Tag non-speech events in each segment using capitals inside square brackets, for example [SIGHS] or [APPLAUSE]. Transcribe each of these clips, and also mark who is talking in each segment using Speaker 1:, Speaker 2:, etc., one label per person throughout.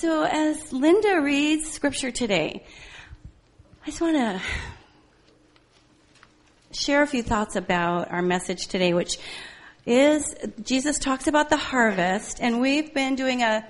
Speaker 1: So, as Linda reads scripture today, I just want to share a few thoughts about our message today, which is Jesus talks about the harvest, and we've been doing a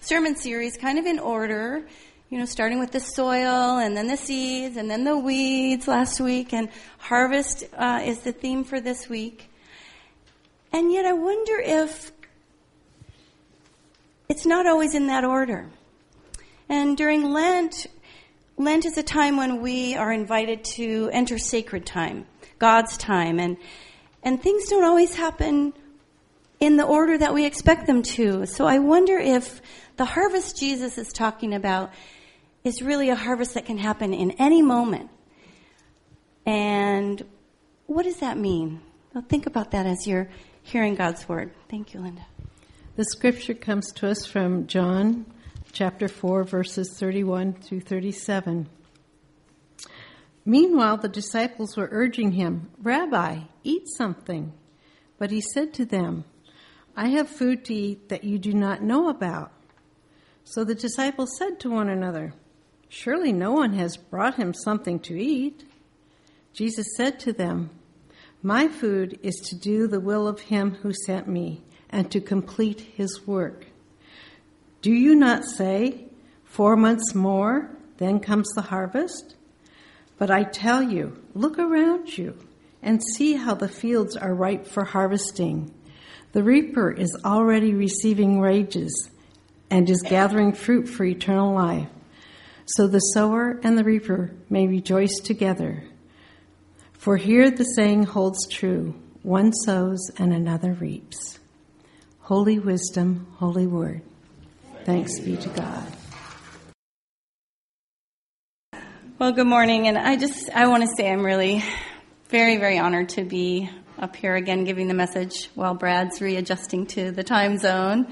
Speaker 1: sermon series kind of in order, you know, starting with the soil and then the seeds and then the weeds last week, and harvest uh, is the theme for this week. And yet, I wonder if it's not always in that order. And during Lent, Lent is a time when we are invited to enter sacred time, God's time, and and things don't always happen in the order that we expect them to. So I wonder if the harvest Jesus is talking about is really a harvest that can happen in any moment. And what does that mean? Well, think about that as you're hearing God's word. Thank you, Linda.
Speaker 2: The scripture comes to us from John chapter 4, verses 31 through 37. Meanwhile, the disciples were urging him, Rabbi, eat something. But he said to them, I have food to eat that you do not know about. So the disciples said to one another, Surely no one has brought him something to eat. Jesus said to them, My food is to do the will of him who sent me and to complete his work. Do you not say, Four months more, then comes the harvest? But I tell you, look around you and see how the fields are ripe for harvesting. The reaper is already receiving wages and is gathering fruit for eternal life. So the sower and the reaper may rejoice together. For here the saying holds true one sows and another reaps. Holy wisdom, holy word. Thanks be to God.
Speaker 1: Well, good morning, and I just I want to say I'm really very very honored to be up here again giving the message while Brad's readjusting to the time zone.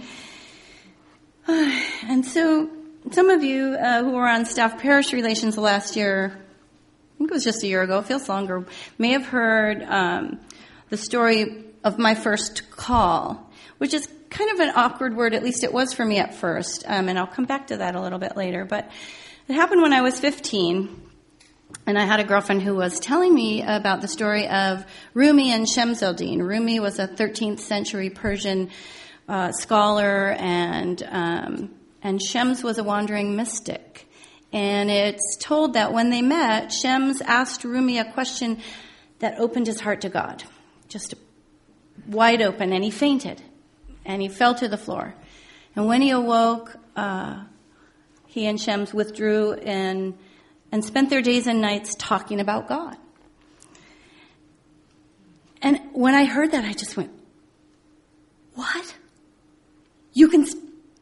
Speaker 1: [SIGHS] And so, some of you uh, who were on staff parish relations last year, I think it was just a year ago, feels longer, may have heard um, the story of my first call which is kind of an awkward word, at least it was for me at first, um, and I'll come back to that a little bit later. But it happened when I was 15, and I had a girlfriend who was telling me about the story of Rumi and Shemseddin. Rumi was a 13th century Persian uh, scholar, and um, and Shems was a wandering mystic. And it's told that when they met, Shems asked Rumi a question that opened his heart to God, just wide open, and he fainted and he fell to the floor. And when he awoke, uh, he and Shems withdrew and, and spent their days and nights talking about God. And when I heard that, I just went, what? You can,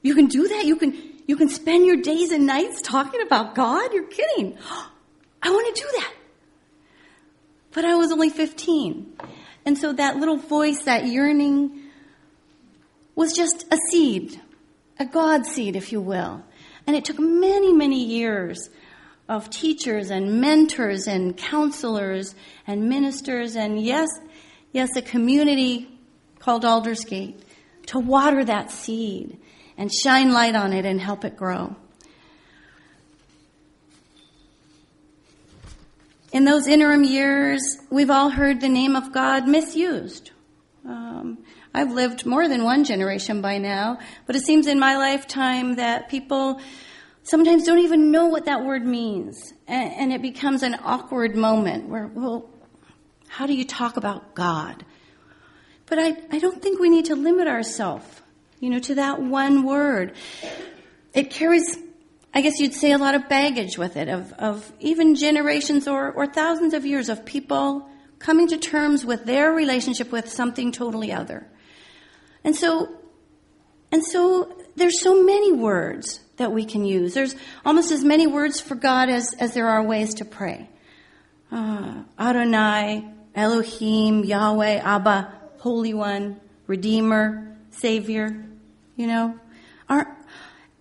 Speaker 1: you can do that? You can, you can spend your days and nights talking about God? You're kidding. [GASPS] I want to do that. But I was only 15. And so that little voice, that yearning, was just a seed, a God seed, if you will. And it took many, many years of teachers and mentors and counselors and ministers and yes, yes, a community called Aldersgate to water that seed and shine light on it and help it grow. In those interim years, we've all heard the name of God misused. Um, I've lived more than one generation by now, but it seems in my lifetime that people sometimes don't even know what that word means. And, and it becomes an awkward moment where, well, how do you talk about God? But I, I don't think we need to limit ourselves, you know, to that one word. It carries, I guess you'd say, a lot of baggage with it, of, of even generations or, or thousands of years of people coming to terms with their relationship with something totally other. And so, and so there's so many words that we can use. There's almost as many words for God as, as there are ways to pray. Uh, Adonai, Elohim, Yahweh, Abba, Holy One, Redeemer, Savior, you know? Are,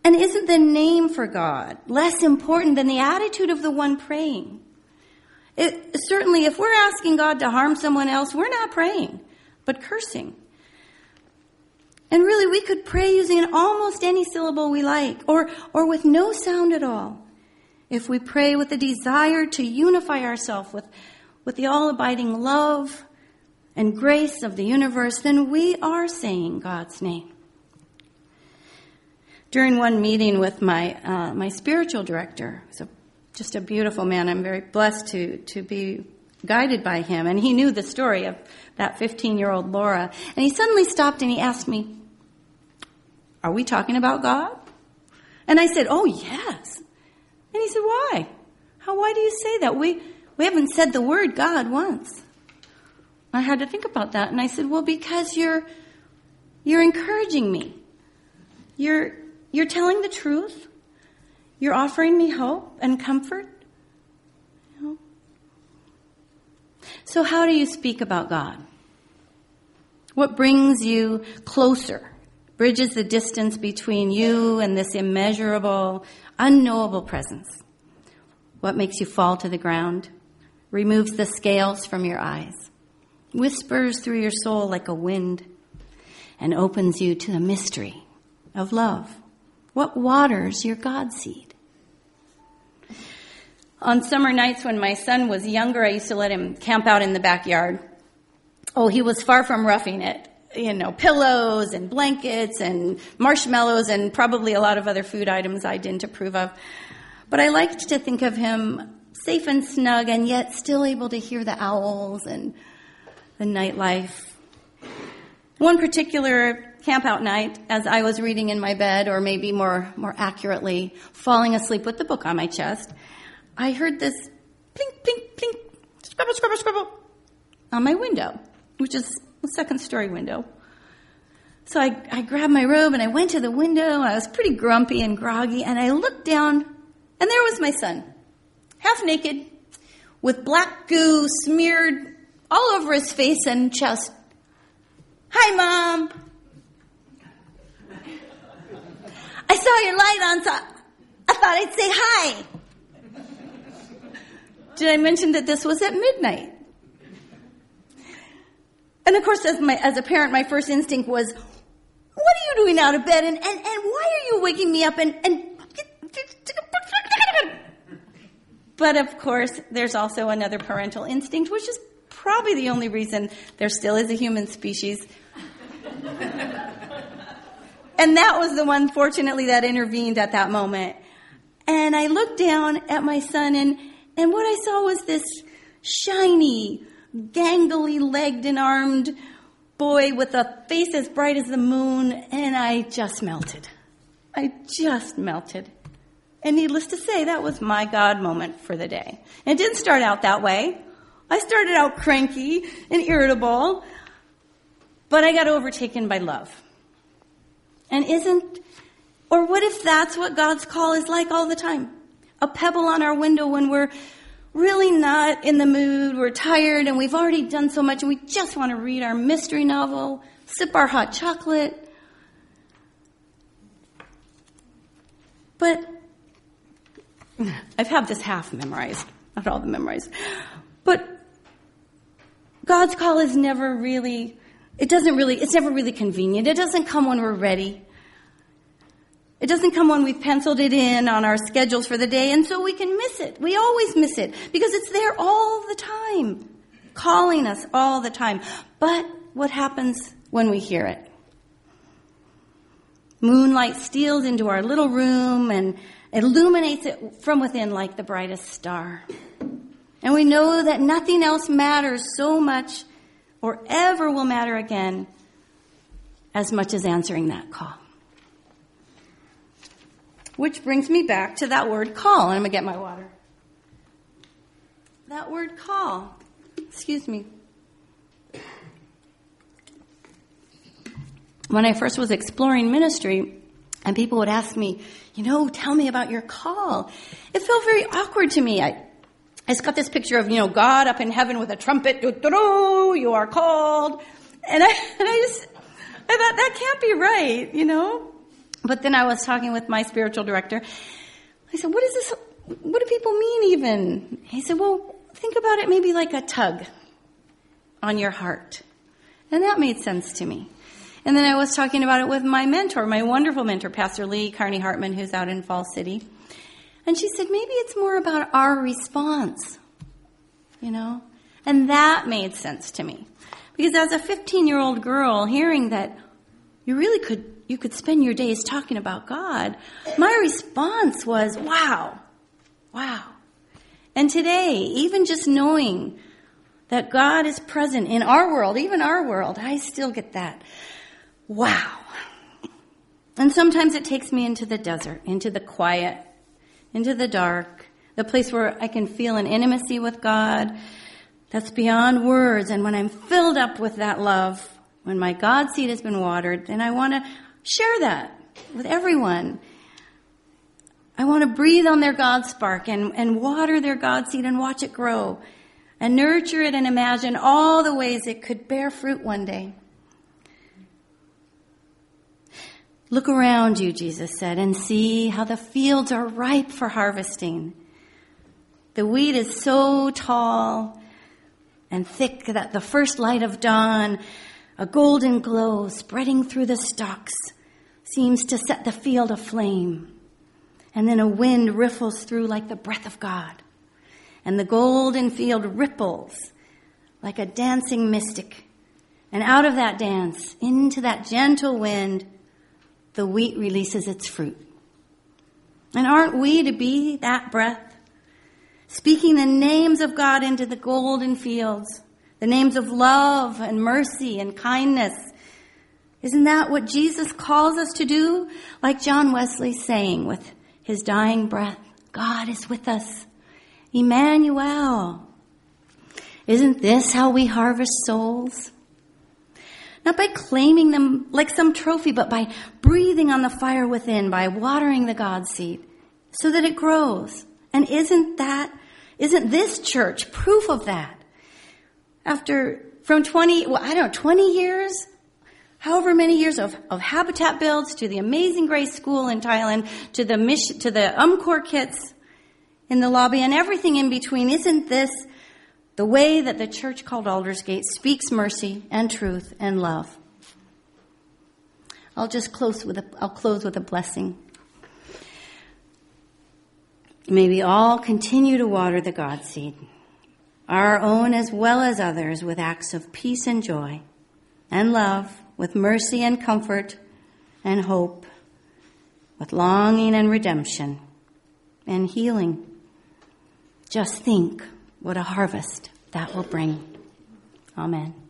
Speaker 1: and isn't the name for God less important than the attitude of the one praying? It, certainly, if we're asking God to harm someone else, we're not praying, but cursing. And really, we could pray using almost any syllable we like, or, or with no sound at all. If we pray with a desire to unify ourselves with, with the all abiding love and grace of the universe, then we are saying God's name. During one meeting with my, uh, my spiritual director, he's a, just a beautiful man. I'm very blessed to, to be guided by him. And he knew the story of that 15 year old Laura. And he suddenly stopped and he asked me, Are we talking about God? And I said, Oh, yes. And he said, Why? How, why do you say that? We, we haven't said the word God once. I had to think about that. And I said, Well, because you're, you're encouraging me. You're, you're telling the truth. You're offering me hope and comfort. So, how do you speak about God? What brings you closer, bridges the distance between you and this immeasurable, unknowable presence? What makes you fall to the ground, removes the scales from your eyes, whispers through your soul like a wind, and opens you to the mystery of love? What waters your God seed? On summer nights when my son was younger, I used to let him camp out in the backyard. Oh, he was far from roughing it. You know, pillows and blankets and marshmallows and probably a lot of other food items I didn't approve of. But I liked to think of him safe and snug and yet still able to hear the owls and the nightlife. One particular campout night, as I was reading in my bed, or maybe more, more accurately, falling asleep with the book on my chest, I heard this plink, plink, plink, scribble, scribble, scribble on my window, which is second story window. So I, I grabbed my robe and I went to the window. I was pretty grumpy and groggy, and I looked down, and there was my son, half naked, with black goo smeared all over his face and chest. Hi, Mom. I saw your light on, so I thought I'd say hi. Did I mention that this was at midnight? And of course, as, my, as a parent, my first instinct was, what are you doing out of bed? And, and, and why are you waking me up? And, and [LAUGHS] but of course, there's also another parental instinct, which is probably the only reason there still is a human species. [LAUGHS] and that was the one, fortunately, that intervened at that moment. And I looked down at my son, and and what I saw was this shiny, gangly legged and armed boy with a face as bright as the moon, and I just melted. I just melted. And needless to say, that was my God moment for the day. And it didn't start out that way. I started out cranky and irritable, but I got overtaken by love. And isn't, or what if that's what God's call is like all the time? a pebble on our window when we're really not in the mood, we're tired, and we've already done so much, and we just want to read our mystery novel, sip our hot chocolate. But [LAUGHS] I've had this half memorized, not all the memorized. But God's call is never really, it doesn't really, it's never really convenient. It doesn't come when we're ready. It doesn't come when we've penciled it in on our schedules for the day, and so we can miss it. We always miss it because it's there all the time, calling us all the time. But what happens when we hear it? Moonlight steals into our little room and illuminates it from within like the brightest star. And we know that nothing else matters so much or ever will matter again as much as answering that call. Which brings me back to that word call. And I'm going to get my water. That word call. Excuse me. When I first was exploring ministry, and people would ask me, you know, tell me about your call. It felt very awkward to me. I, I just got this picture of, you know, God up in heaven with a trumpet, you are called. And I, [LAUGHS] and I just, I thought that can't be right, you know? But then I was talking with my spiritual director. I said, what is this? What do people mean even? He said, well, think about it maybe like a tug on your heart. And that made sense to me. And then I was talking about it with my mentor, my wonderful mentor, Pastor Lee Carney Hartman, who's out in Fall City. And she said, maybe it's more about our response, you know? And that made sense to me. Because as a 15 year old girl, hearing that you really could, you could spend your days talking about God, my response was, wow, wow. And today, even just knowing that God is present in our world, even our world, I still get that. Wow. And sometimes it takes me into the desert, into the quiet, into the dark, the place where I can feel an intimacy with God that's beyond words. And when I'm filled up with that love, when my God seed has been watered, then I want to share that with everyone. I want to breathe on their God spark and, and water their God seed and watch it grow and nurture it and imagine all the ways it could bear fruit one day. Look around you, Jesus said, and see how the fields are ripe for harvesting. The wheat is so tall and thick that the first light of dawn, a golden glow spreading through the stalks, seems to set the field aflame. And then a wind riffles through like the breath of God. And the golden field ripples like a dancing mystic. And out of that dance, into that gentle wind, the wheat releases its fruit. And aren't we to be that breath? Speaking the names of God into the golden fields, the names of love and mercy and kindness. Isn't that what Jesus calls us to do? Like John Wesley saying with his dying breath, God is with us. Emmanuel. Isn't this how we harvest souls? Not by claiming them like some trophy, but by breathing on the fire within, by watering the God seed so that it grows. And isn't that, isn't this church proof of that? After, from 20, well, I don't know, 20 years? However many years of, of habitat builds to the Amazing Grace School in Thailand to the mission, to the UMCOR kits in the lobby and everything in between. Isn't this the way that the church called Aldersgate speaks mercy and truth and love. I'll just close with a, I'll close with a blessing. May we all continue to water the God seed, our own as well as others, with acts of peace and joy and love, with mercy and comfort and hope, with longing and redemption and healing. Just think what a harvest that will bring. Amen.